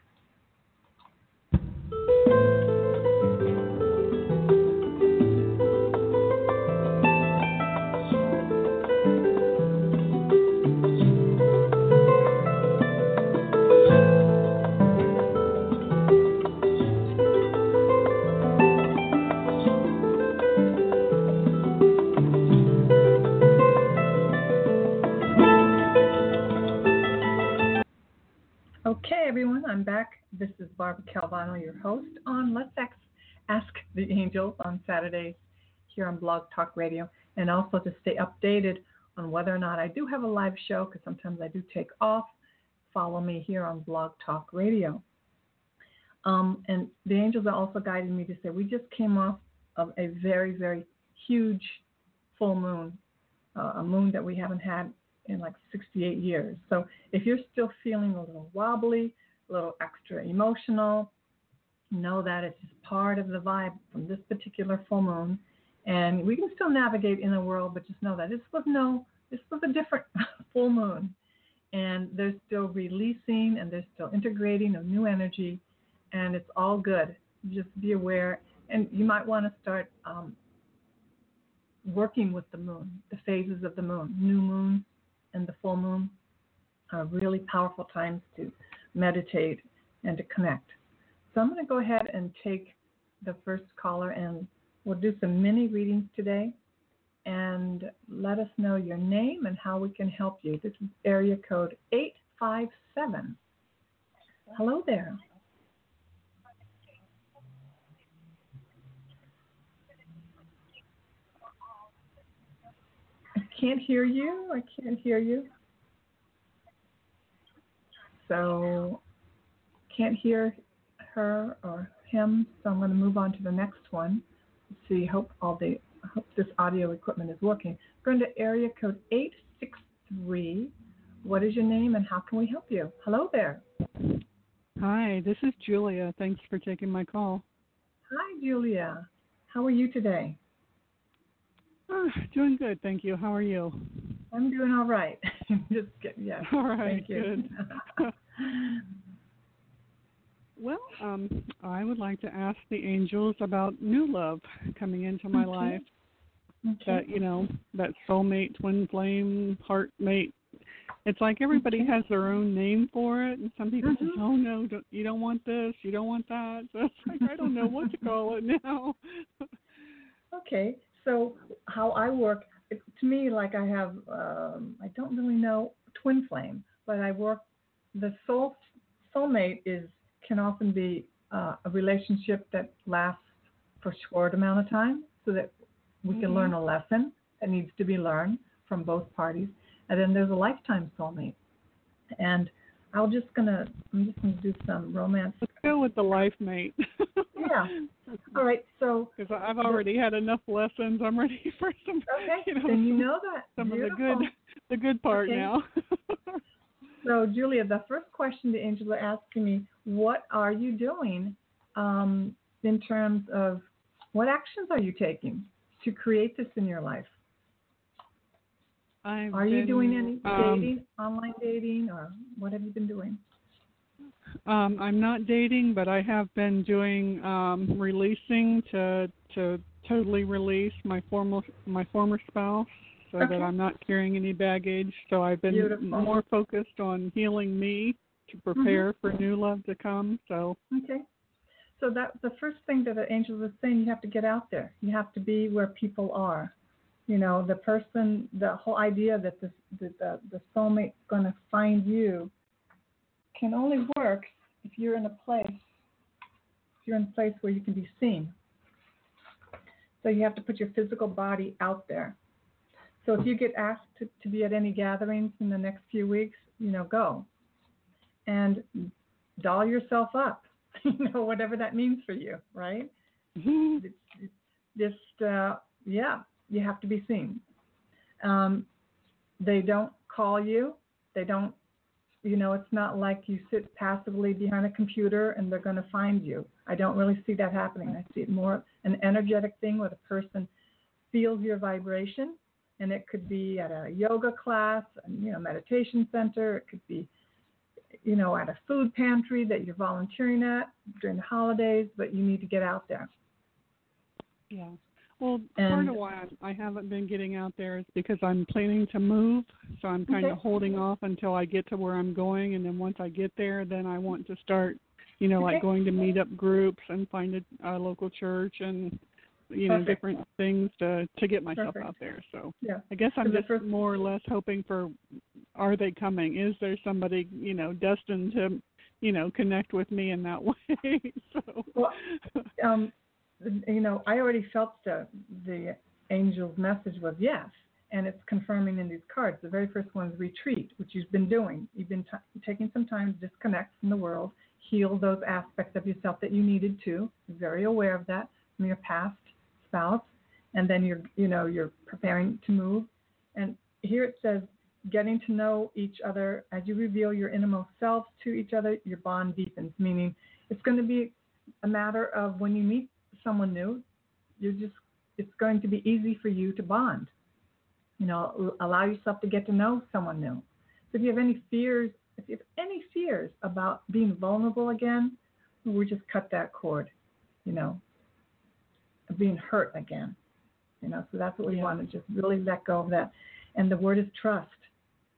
S2: Everyone, I'm back. This is Barbara Calvano, your host on Let's Ask the Angels on Saturdays here on Blog Talk Radio, and also to stay updated on whether or not I do have a live show, because sometimes I do take off. Follow me here on Blog Talk Radio. Um, and the angels are also guiding me to say we just came off of a very, very huge full moon, uh, a moon that we haven't had in like 68 years. So if you're still feeling a little wobbly, a little extra emotional, know that it's just part of the vibe from this particular full moon. And we can still navigate in the world, but just know that this was no, this was a different full moon. And they're still releasing and they're still integrating of new energy, and it's all good. Just be aware, and you might want to start um, working with the moon, the phases of the moon, new moon, and the full moon are really powerful times to meditate and to connect. So I'm going to go ahead and take the first caller and we'll do some mini readings today and let us know your name and how we can help you. This is area code 857. Hello there. Can't hear you. I can't hear you. So can't hear her or him. So I'm going to move on to the next one. Let's see. Hope all the hope this audio equipment is working. Going to area code 863. What is your name and how can we help you? Hello there.
S3: Hi, this is Julia. Thanks for taking my call.
S2: Hi, Julia. How are you today?
S3: Oh, doing good, thank you. How are you?
S2: I'm doing all right. Just get, yeah.
S3: All right,
S2: thank you.
S3: good. well, um, I would like to ask the angels about new love coming into my
S2: okay.
S3: life.
S2: Okay.
S3: That you know, that soulmate, twin flame, heart mate. It's like everybody
S2: okay.
S3: has their own name for it, and some people
S2: mm-hmm.
S3: say, "Oh no, don't, you don't want this, you don't want that." So it's like I don't know what to call it now.
S2: okay, so how I work, to me, like I have, um, I don't really know twin flame, but I work. The soul soulmate is can often be uh, a relationship that lasts for a short amount of time, so that we can
S3: mm-hmm.
S2: learn a lesson that needs to be learned from both parties. And then there's a lifetime soulmate, and I'm just gonna I'm just gonna do some romance.
S3: Let's go with the life mate.
S2: yeah. All right. So
S3: because I've already had enough lessons, I'm ready for some.
S2: Okay.
S3: You know,
S2: then you know that
S3: some
S2: Beautiful.
S3: of the good the good part
S2: okay.
S3: now.
S2: so Julia, the first question the Angela asking me, what are you doing um, in terms of what actions are you taking to create this in your life?
S3: I've
S2: Are you doing any
S3: um,
S2: dating, online dating, or what have you been doing?
S3: Um, I'm not dating, but I have been doing um, releasing to to totally release my former my former spouse, so
S2: Okay.
S3: that I'm not carrying any baggage. So I've been
S2: Beautiful.
S3: more focused on healing me to prepare for new love to come. So
S2: Okay. So that the first thing that the angels are saying, you have to get out there. You have to be where people are. You know, the person, the whole idea that the the the, the soulmate's going to find you can only work if you're in a place. If you're in a place where you can be seen. So you have to put your physical body out there. So if you get asked to, to be at any gatherings in the next few weeks, you know, go and doll yourself up. you know, whatever that means for you, right?
S3: Mhm.
S2: Just, uh, yeah, you have to be seen. Um, they don't call you. They don't, you know, it's not like you sit passively behind a computer and they're going to find you. I don't really see that happening. I see it more an energetic thing where the person feels your vibration, and it could be at a yoga class, you know, meditation center. It could be, you know, at a food pantry that you're volunteering at during the holidays. But you need to get out there.
S3: Yeah. Well, part
S2: And-
S3: of why I'm- I haven't been getting out there is because I'm planning to move, so I'm kind of holding off until I get to where I'm going, and then once I get there, then I want to start, you know, like going to meet up groups and find a, a local church and you know different things to to get myself
S2: Perfect.
S3: out there. So
S2: Yeah.
S3: I guess I'm just more or less hoping for, are they coming? Is there somebody you know destined to, you know, connect with me in that way? so.
S2: Well, um, you know, I already felt the the angel's message was yes, and it's confirming in these cards. The very first one is retreat, which you've been doing. You've been t- taking some time to disconnect from the world, heal those aspects of yourself that you needed to. Very aware of that from your past spouse, and then you're, you know, you're preparing to move. And here it says, getting to know each other as you reveal your innermost selves to each other, your bond deepens. Meaning, it's going to be a matter of when you meet someone new, you're just it's going to be easy for you to bond. You know, allow yourself to get to know someone new. So if you have any fears, if you have any fears about being vulnerable again, we just cut that cord. You know, of being hurt again. You know, so that's what we
S3: Yeah.
S2: want to just really let go of that. And the word is trust.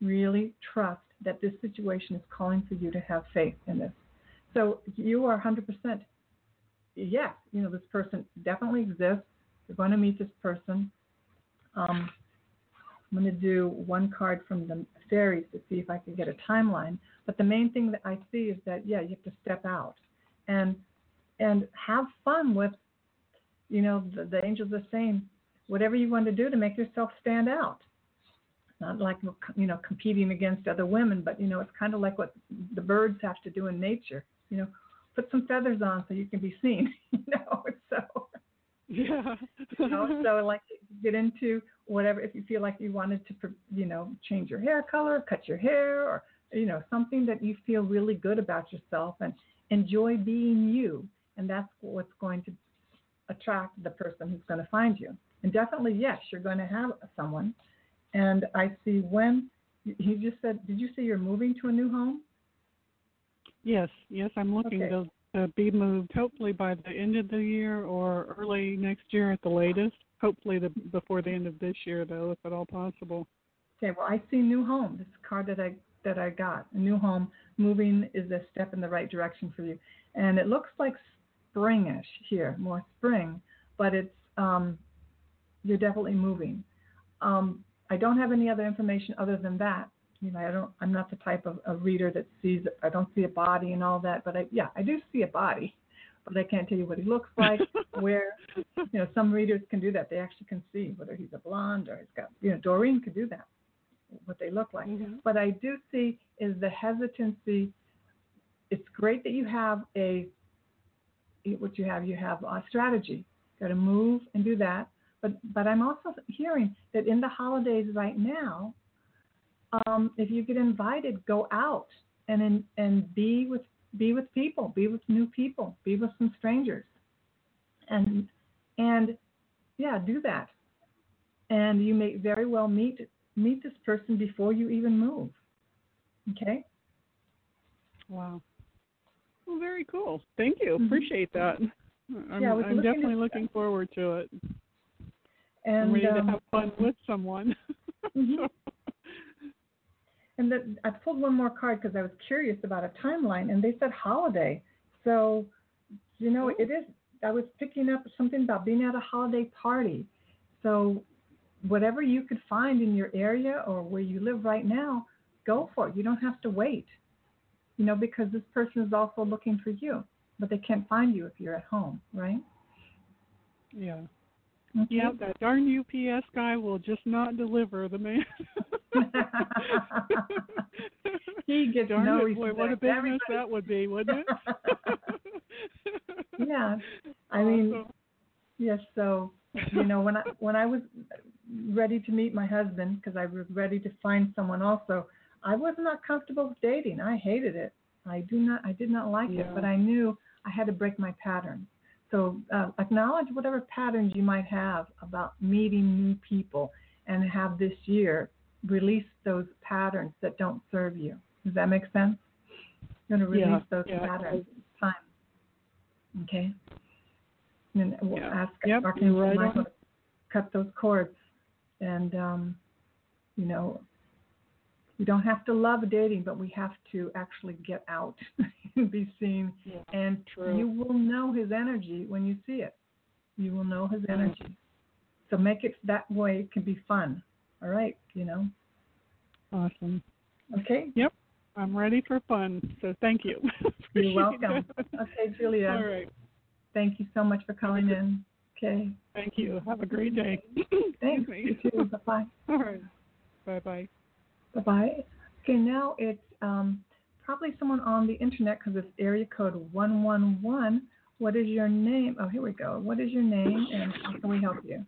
S2: Really trust that this situation is calling for you to have faith in this. So you are 100% yes, you know, this person definitely exists. You're going to meet this person. Um, I'm going to do one card from the fairies to see if I can get a timeline. But the main thing that I see is that yeah, you have to step out and and have fun with, you know, the, the angels are saying whatever you want to do to make yourself stand out. Not like you know competing against other women, but you know it's kind of like what the birds have to do in nature. You know, put some feathers on so you can be seen. you know, so
S3: Yeah.
S2: you know, so like get into whatever if you feel like you wanted to you know change your hair color, cut your hair, or you know something that you feel really good about yourself and enjoy being you, and that's what's going to attract the person who's going to find you. And definitely, yes, you're going to have someone. And I see when you just said, did you say you're moving to a new home?
S3: Yes, yes, I'm looking
S2: Okay.
S3: to, to be moved hopefully by the end of the year or early next year at the latest. Hopefully the before the end of this year though, if at all possible.
S2: Okay, well, I see new home. This card that I that I got, a new home. Moving is a step in the right direction for you, and it looks like springish here, more spring, but it's um, you're definitely moving. Um, I don't have any other information other than that. You know, I don't. I'm not the type of a reader that sees. I don't see a body and all that, but I yeah, I do see a body, but I can't tell you what he looks like, where. You know, some readers can do that. They actually can see whether he's a blonde or he's got. You know, Doreen could do that. What they look like.
S3: Mhm.
S2: What I do see is the hesitancy. It's great that you have a what you have. You have a strategy. Got to move and do that. But but I'm also hearing that in the holidays right now, um, if you get invited, go out and in, and be with be with people, be with new people, be with some strangers, and and yeah, do that. And you may very well meet meet this person before you even move. Okay.
S3: Wow. Well, very cool. Thank you.
S2: Mhm.
S3: Appreciate that. I'm,
S2: Yeah,
S3: I'm
S2: looking
S3: definitely looking forward to it. I'm
S2: And
S3: ready
S2: um,
S3: to have fun with someone.
S2: Mhm. And then I pulled one more card because I was curious about a timeline, and they said holiday. So You know, it is. I was picking up something about being at a holiday party. So, whatever you could find in your area or where you live right now, go for it. You don't have to wait. You know, because this person is also looking for you, but they can't find you if you're at home, right?
S3: Yeah.
S2: Okay.
S3: Yeah, that darn UPS guy will just not deliver the man.
S2: he gets
S3: darn
S2: no
S3: it, boy, what a business
S2: Everybody-
S3: that would be, wouldn't it?
S2: yeah. I mean,
S3: Awesome.
S2: yes. So, you know, when I when I was ready to meet my husband, because I was ready to find someone also, I was not comfortable with dating. I hated it. I do not. I did not like
S3: Yeah.
S2: it. But I knew I had to break my patterns. So uh, acknowledge whatever patterns you might have about meeting new people, and have this year release those patterns that don't serve you. Does that make sense? You're going to
S3: Yeah,
S2: release those
S3: yeah,
S2: patterns. It's time. Okay. And then we'll
S3: Yeah.
S2: ask
S3: Yep,
S2: Archangel
S3: right
S2: Michael
S3: on.
S2: to cut those cords. And, um, you know, we don't have to love dating, but we have to actually get out and be seen.
S3: Yeah,
S2: And
S3: true.
S2: you will know his energy when you see it. You will know his
S3: Mm.
S2: energy. So make it that way. It can be fun. All right, you know.
S3: Awesome.
S2: Okay. Yep.
S3: I'm ready for fun. So thank you.
S2: You're welcome. Okay, Julia.
S3: All right.
S2: Thank you so much for calling in. Okay.
S3: Thank you. Have a great day.
S2: Thanks. You too. Bye bye.
S3: All right. Bye bye.
S2: Bye bye. Okay, now it's um, probably someone on the internet because it's area code 111. What is your name? Oh, here we go. What is your name and how can we help you?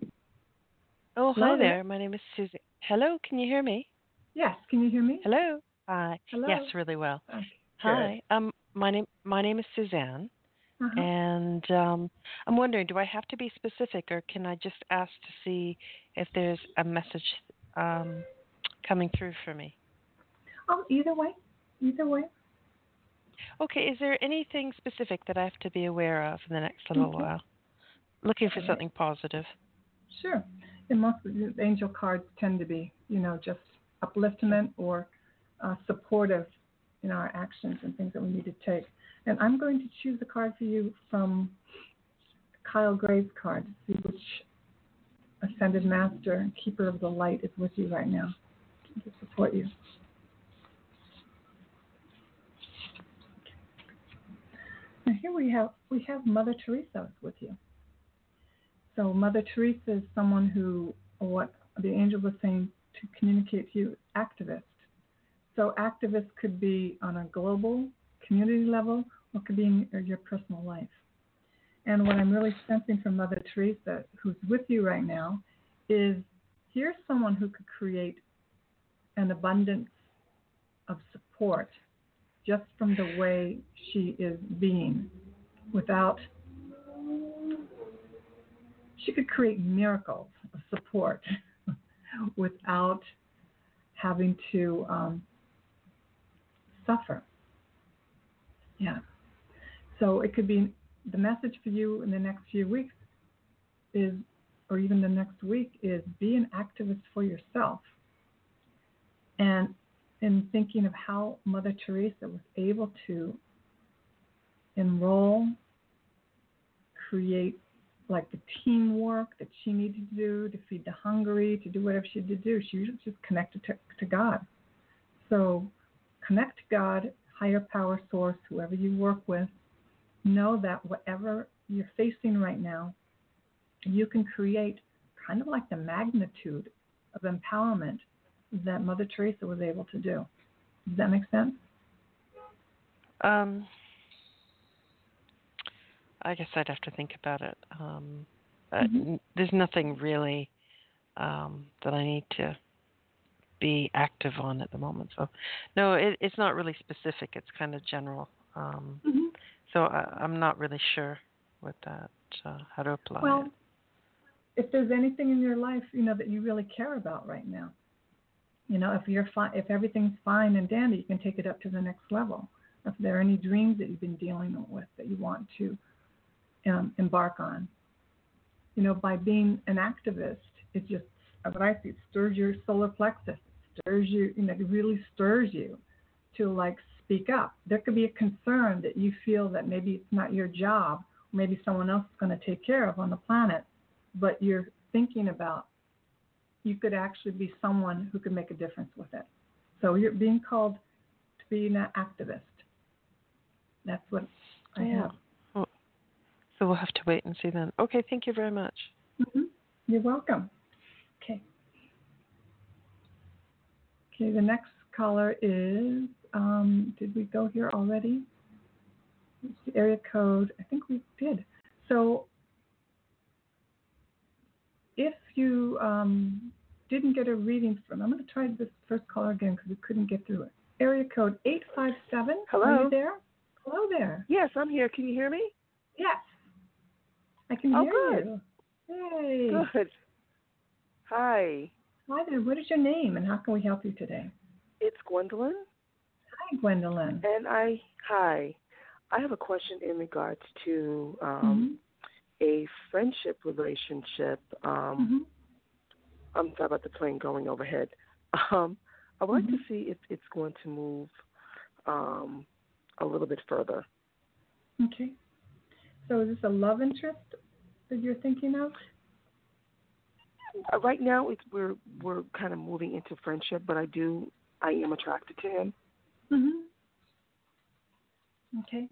S4: Oh,
S2: Hello
S4: hi
S2: there.
S4: My name is Susie. Hello, can you hear me?
S2: Yes, can you hear me?
S4: Hello. Hi.
S2: Hello.
S4: Yes, really well.
S2: Okay,
S4: Hi. Um, my name my name is Suzanne.
S2: Uh-huh.
S4: and um, I'm wondering, do I have to be specific, or can I just ask to see if there's a message um, coming through for me?
S2: Oh, either way. Either way.
S4: Okay. Is there anything specific that I have to be aware of in the next little
S2: Mhm.
S4: while? Looking for something positive.
S2: Sure. And most angel cards tend to be, you know, just upliftment or uh, supportive in our actions and things that we need to take. And I'm going to choose a card for you from Kyle Gray's card to see which ascended master and keeper of the light is with you right now to support you. And here we have we have Mother Teresa with you. So Mother Teresa is someone who, what the angel was saying to communicate to you, activist. So activist could be on a global community level or could be in your personal life. And what I'm really sensing from Mother Teresa, who's with you right now, is here's someone who could create an abundance of support just from the way she is being without she could create miracles of support without having to um, suffer. Yeah. So it could be the message for you in the next few weeks is, or even the next week, is be an activist for yourself. And in thinking of how Mother Teresa was able to enroll, create like the teamwork that she needed to do to feed the hungry, to do whatever she had to do. She was just connected to, to God. So connect to God, higher power source, whoever you work with. Know that whatever you're facing right now, you can create kind of like the magnitude of empowerment that Mother Teresa was able to do. Does that make sense?
S4: Um, I guess I'd have to think about it. Um, uh,
S2: Mhm.
S4: n- there's nothing really um, that I need to be active on at the moment. So, no, it, it's not really specific. It's kind of general. Um,
S2: Mm-hmm.
S4: so I, I'm not really sure what that uh, how to apply
S2: Well,
S4: it.
S2: if there's anything in your life, you know, that you really care about right now, you know, if you're fine, if everything's fine and dandy, you can take it up to the next level. If there are any dreams that you've been dealing with that you want to um, embark on, you know, by being an activist, it just what I see it stirs your solar plexus, it stirs you, you know, it really stirs you to like speak up. There could be a concern that you feel that maybe it's not your job maybe someone else is going to take care of on the planet, but you're thinking about you could actually be someone who could make a difference with it. So you're being called to be an activist. That's what I
S4: Yeah.
S2: have.
S4: So we'll have to wait and see then. Okay, thank you very much.
S2: hmm You're welcome. Okay. Okay, the next caller is, um, did we go here already? Area code. I think we did. So if you um, didn't get a reading from, I'm going to try this first caller again because we couldn't get through it. Area code 857.
S5: Hello.
S2: Are you there? Hello there.
S5: Yes, I'm here. Can you hear me?
S2: Yes. I can
S5: Oh,
S2: hear
S5: good.
S2: you. Hey.
S5: Good. Hi,
S2: Hi there. What is your name and how can we help you today?
S5: it's Gwendolyn,
S2: Hi, Gwendolyn.
S5: and I hi. I have a question in regards to um, a friendship relationship. Um,
S2: Mhm.
S5: I'm sorry about the plane going overhead. Um, I would like
S2: Mhm.
S5: to see if it's going to move um, a little bit further.
S2: Okay. So is this a love interest that you're thinking of?
S5: Uh, right now, it's we're we're kind of moving into friendship, but I do I am attracted to him.
S2: Mhm. Okay.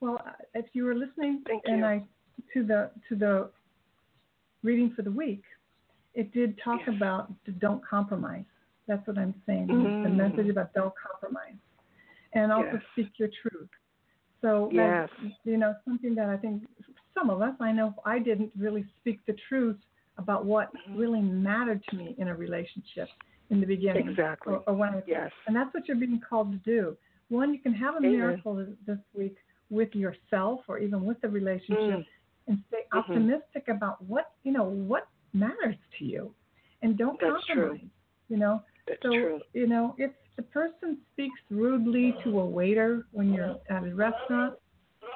S2: Well, uh, if you were listening
S5: Thank
S2: and
S5: you.
S2: I to the to the reading for the week, it did talk
S5: Yes.
S2: about don't compromise. That's what I'm saying. The
S5: Mm.
S2: message about don't compromise, and also
S5: Yes.
S2: speak your truth. So
S5: Yes.
S2: that's you know something that I think some of us I know I didn't really speak the truth about what
S5: Mhm.
S2: really mattered to me in a relationship in the beginning.
S5: Exactly.
S2: Or, or when I
S5: Yes.
S2: and that's what you're being called to do. One, you can have a
S5: Amen.
S2: miracle this- week with yourself or even with the relationship
S5: Mm.
S2: and stay
S5: Mhm.
S2: optimistic about what, you know, what matters to you. And don't
S5: That's true.
S2: compromise. You know?
S5: That's
S2: so,
S5: true.
S2: you know, if the person speaks rudely to a waiter when you're at a restaurant,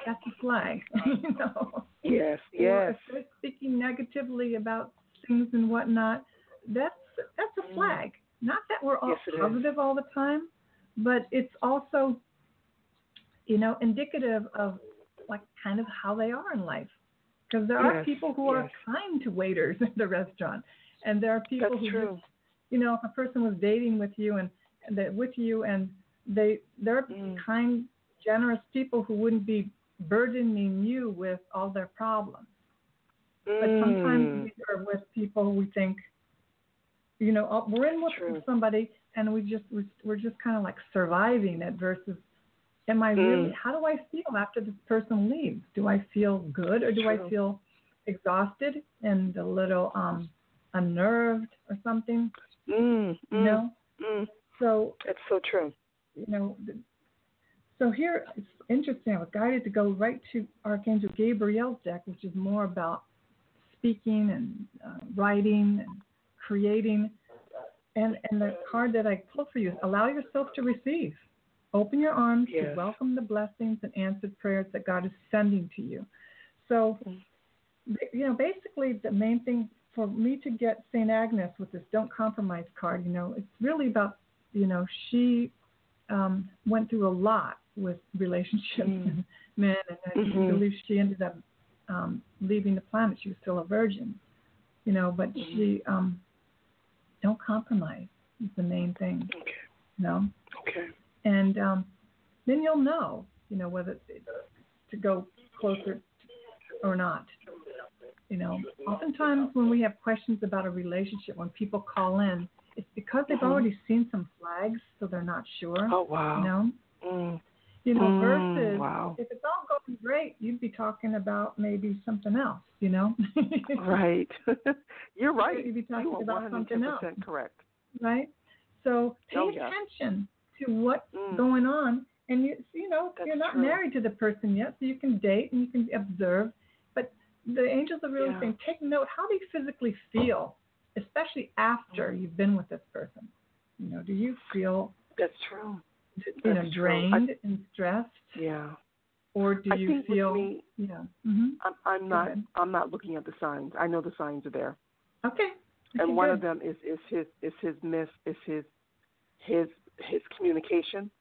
S2: that's a flag. you know.
S5: Yes. Yes.
S2: Or if they're speaking negatively about things and whatnot, that's that's a
S5: Mm.
S2: flag. Not that we're all
S5: Yes, it is.
S2: positive all the time, but it's also, you know, indicative of like kind of how they are in life. Because there are people who are kind to waiters at the restaurant, and there are people
S5: That's
S2: who
S5: true.
S2: just, you know, if a person was dating with you and, that with you, and they they're
S5: Mm.
S2: kind, generous people who wouldn't be burdening you with all their problems. But sometimes
S5: Mm.
S2: we are with people we think, you know, uh, we're in with
S5: True.
S3: somebody and we just we're, we're just kind of like surviving it versus am I really
S5: Mm.
S3: how do I feel after this person leaves? Do I feel good or do I feel exhausted and a little um unnerved or something?
S5: Mm,
S3: You
S5: mm,
S3: know?
S5: mm.
S3: So
S5: That's so true.
S3: you know, so here it's interesting. I was guided to go right to Archangel Gabriel's deck, which is more about speaking and uh, writing and creating. And and the card that I pulled for you is allow yourself to receive. Open your arms to welcome the blessings and answered prayers that God is sending to you. So,
S5: Mm.
S3: you know, basically the main thing for me to get St. Agnes with this don't compromise card, you know, it's really about, you know, she um, went through a lot with relationships
S5: Mm.
S3: and men, and I
S5: Mhm.
S3: believe she ended up um, leaving the planet. She was still a virgin, you know, but
S5: Mhm.
S3: she um, don't compromise is the main thing,
S5: Okay.
S3: you know,
S5: Okay.
S3: And um, then you'll know, you know, whether to go closer or not. You know, oftentimes when we have questions about a relationship, when people call in, it's because they've
S5: Mhm.
S3: already seen some flags, so they're not sure.
S5: Oh wow.
S3: You know,
S5: Mm.
S3: you know,
S5: Mm,
S3: versus
S5: wow.
S3: if it's all going great, you'd be talking about maybe something else. You know,
S5: Right. You're right.
S3: You'd be talking
S5: you
S3: about something else.
S5: 110% correct.
S3: right? So pay
S5: Oh,
S3: attention to what's
S5: Mm.
S3: going on, and you you know
S5: That's
S3: you're not
S5: true.
S3: married to the person yet, so you can date and you can observe. But the angels are really
S5: Yeah.
S3: saying, take note. How do you physically feel, especially after
S5: Mm.
S3: you've been with this person? You know, do you feel
S5: That's true.
S3: you know
S5: That's true.
S3: drained and stressed,
S5: Yeah.
S3: or do
S5: I
S3: you feel?
S5: me,
S3: yeah. hmm
S5: I'm, I'm not.
S3: ahead.
S5: I'm not looking at the signs. I know the signs are there,
S3: Okay.
S5: and one
S3: good.
S5: of them is is his is his miss is his his his communication.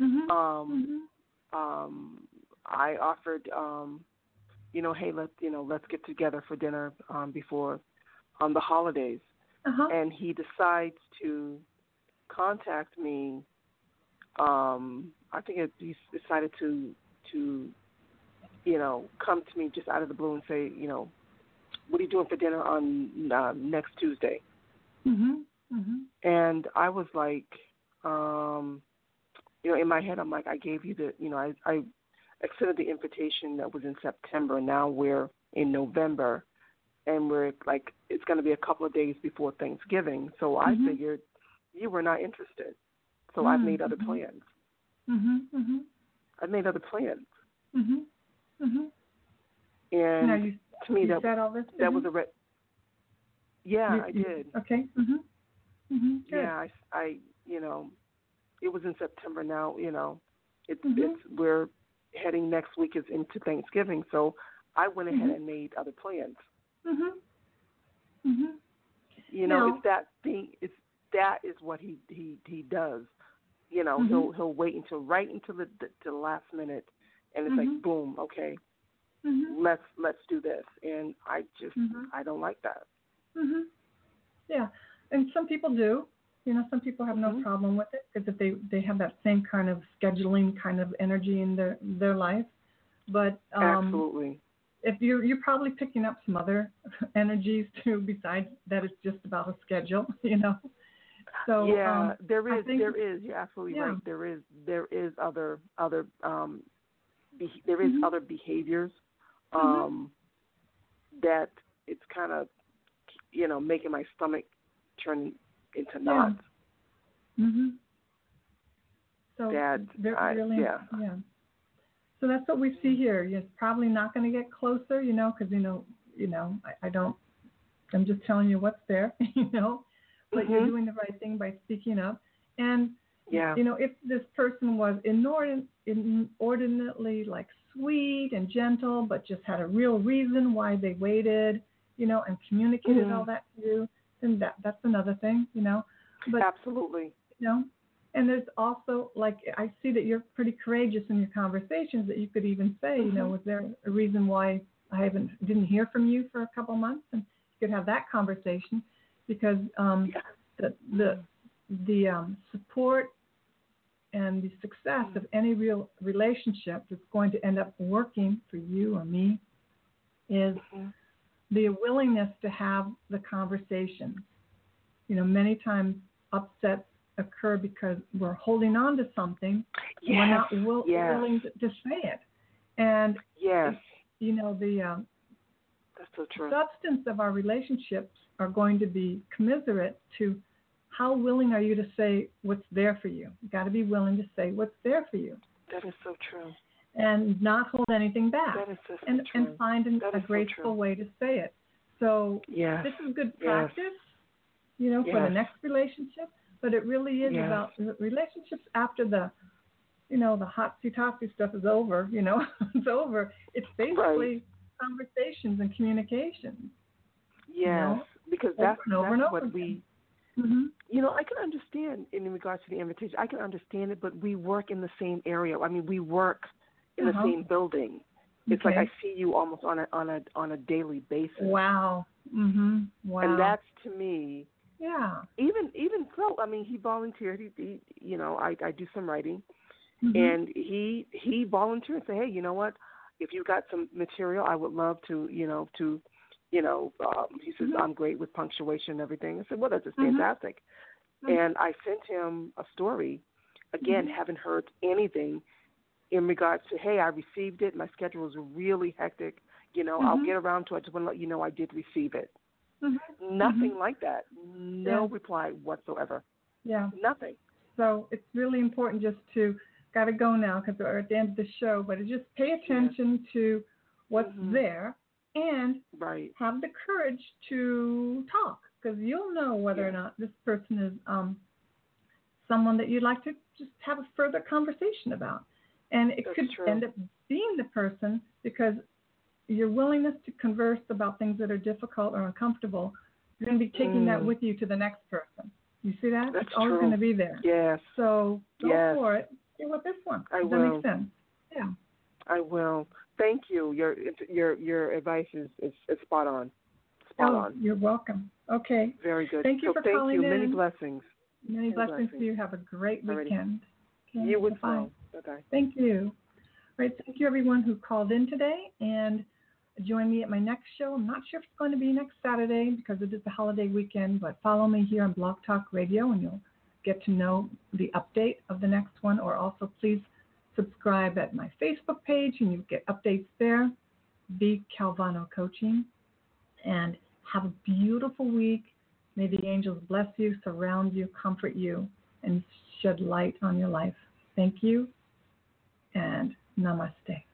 S3: Mhm.
S5: Um,
S3: Mhm.
S5: um, I offered um, you know, hey, let's you know, let's get together for dinner um, before um, the holidays.
S2: Uh-huh.
S5: And he decides to contact me. Um, I think it, he decided to to you know come to me just out of the blue and say, you know, what are you doing for dinner on uh, next Tuesday?
S2: Mhm. Mhm.
S5: And I was like, um, you know, in my head, I'm like, I gave you the, you know, I, I extended the invitation that was in September. Now we're in November, and we're like, it's going to be a couple of days before Thanksgiving. So I
S2: Mhm.
S5: figured you were not interested. So I've made other plans.
S2: Mhm. Mhm.
S5: I've made other plans,
S2: Mhm. Mhm.
S5: and
S2: Now you,
S5: to me that
S2: said all this. to
S5: that
S2: him?
S5: was a re- yeah,
S2: You-
S5: I did.
S2: Okay. Mhm. Mhm. Good.
S5: Yeah, I, I, you know, it was in September. Now, you know, it's
S2: Mhm.
S5: it's we're heading next week is into Thanksgiving, so I went ahead
S2: Mhm.
S5: and made other plans.
S2: Mhm. Mhm.
S5: You know,
S2: Now-
S5: it's that thing. It's that is what he he he does. You know,
S2: Mhm.
S5: he'll he'll wait until right until the the, the last minute, and it's like boom, okay,
S2: Mhm.
S5: let's let's do this, and I just
S2: Mhm.
S5: I don't like that.
S2: Mhm. Yeah, and some people do. You know, some people have no
S5: Mhm.
S2: problem with it because if they they have that same kind of scheduling kind of energy in their their life. But um,
S5: Absolutely.
S2: if you you're probably picking up some other energies too besides that it's just about a schedule. You know. So
S5: yeah,
S2: um,
S5: there is
S2: think-
S5: there is you're absolutely
S2: Yeah.
S5: right. There is there is other other um be, there is
S2: Mhm.
S5: other behaviors
S2: Mhm.
S5: um that it's kind of you know making my stomach turn into
S2: Yeah.
S5: knots.
S2: Mhm. So
S5: That
S2: they're
S5: I-
S2: really
S5: yeah.
S2: yeah. So that's what we see here. You're probably not going to get closer, you know, because you know, you know, I, I don't. I'm just telling you what's there, you know. But you're
S5: Mhm.
S2: doing the right thing by speaking up. And
S5: Yeah.
S2: you know, if this person was inordin- inordinately like sweet and gentle, but just had a real reason why they waited, you know, and communicated
S5: Mhm.
S2: all that to you, then that that's another thing, you know. But
S5: absolutely.
S2: you know and there's also like i see that you're pretty courageous in your conversations that you could even say you know
S5: Mhm.
S2: was there a reason why i haven't didn't hear from you for a couple months and you could have that conversation because um
S5: Yeah.
S2: the the the um support and the success of any real relationship that's going to end up working for you or me is
S5: Mhm.
S2: The willingness to have the conversation. You know, many times upsets occur because we're holding on to something and we're not will,
S5: yes.
S2: willing to, to say it. And
S5: Yes.
S2: you know, the um,
S5: That's so true.
S2: substance of our relationships are going to be commiserate to how willing are you to say what's there for you. You got to be willing to say what's there for you
S5: That is so true.
S2: And not hold anything back
S5: so,
S2: and
S5: true.
S2: and find an, a
S5: is so
S2: graceful way to say it. So
S5: yes.
S2: this is good
S5: Yes.
S2: practice, you know, for the next relationship. But it really is
S5: Yes.
S2: about relationships after the, you know, the hotsy totsy stuff is over. You know, it's over. It's basically conversations and communication.
S5: Yes.
S2: know,
S5: because that's, that's what
S2: again.
S5: we
S2: Mm-hmm.
S5: You know, I can understand in regards to the invitation. I can understand it, but we work in the same area. I mean, we work in
S2: Uh-huh.
S5: the same building. It's like I see you almost on a on a on a daily basis.
S2: Wow. Mhm. Wow.
S5: And that's to me,
S2: yeah.
S5: even even so. I mean, he volunteered. He, he you know, I I do some writing,
S2: Mhm.
S5: and he he volunteered and said, hey, you know what? If you got some material, I would love to, you know, to, you know, um, he says
S2: Mhm.
S5: I'm great with punctuation and everything. I said, well, that's just
S2: Mhm.
S5: fantastic.
S2: Mhm.
S5: And I sent him a story. Again,
S2: Mhm.
S5: haven't heard anything in regards to, hey, I received it. My schedule is really hectic. You know, I'll
S2: Mhm.
S5: get around to it. I just want to let you know I did receive it.
S2: Mhm.
S5: Nothing
S2: Mhm.
S5: like that. No
S2: Yeah.
S5: reply whatsoever.
S2: Yeah.
S5: Nothing.
S2: So it's really important just to got to go now because we're at the end of the show, but just pay attention to what's
S5: Mhm.
S2: there and
S5: Right.
S2: have the courage to talk because you'll know whether or not this person is um, someone that you'd like to just have a further conversation about. And it
S5: That's
S2: could
S5: true.
S2: end up being the person because your willingness to converse about things that are difficult or uncomfortable, you're going to be taking that
S5: Mm.
S2: with you to the next person. You see that?
S5: That's
S2: it's always
S5: true.
S2: going to be there.
S5: Yes.
S2: So go
S5: Yes.
S2: for it. Get with this one.
S5: I
S2: Does that
S5: will.
S2: make sense? Yeah.
S5: I will. thank you. Your your your advice is, is, is spot on. Spot
S2: oh,
S5: on.
S2: You're welcome. Okay.
S5: Very good.
S2: Thank you
S5: so
S2: for
S5: thank
S2: calling
S5: you. Many blessings.
S2: Many,
S5: Many
S2: blessings,
S5: blessings.
S2: to you. Have a great weekend. Okay,
S5: you as well. Bye.
S2: Thank you. All right, thank you everyone who called in today and join me at my next show. I'm not sure if it's going to be next Saturday because it is the holiday weekend, but follow me here on Blog Talk Radio and you'll get to know the update of the next one. Or also please subscribe at my Facebook page and you get updates there. B Calvano Coaching. And have a beautiful week. May the angels bless you, surround you, comfort you, and shed light on your life. Thank you and namaste.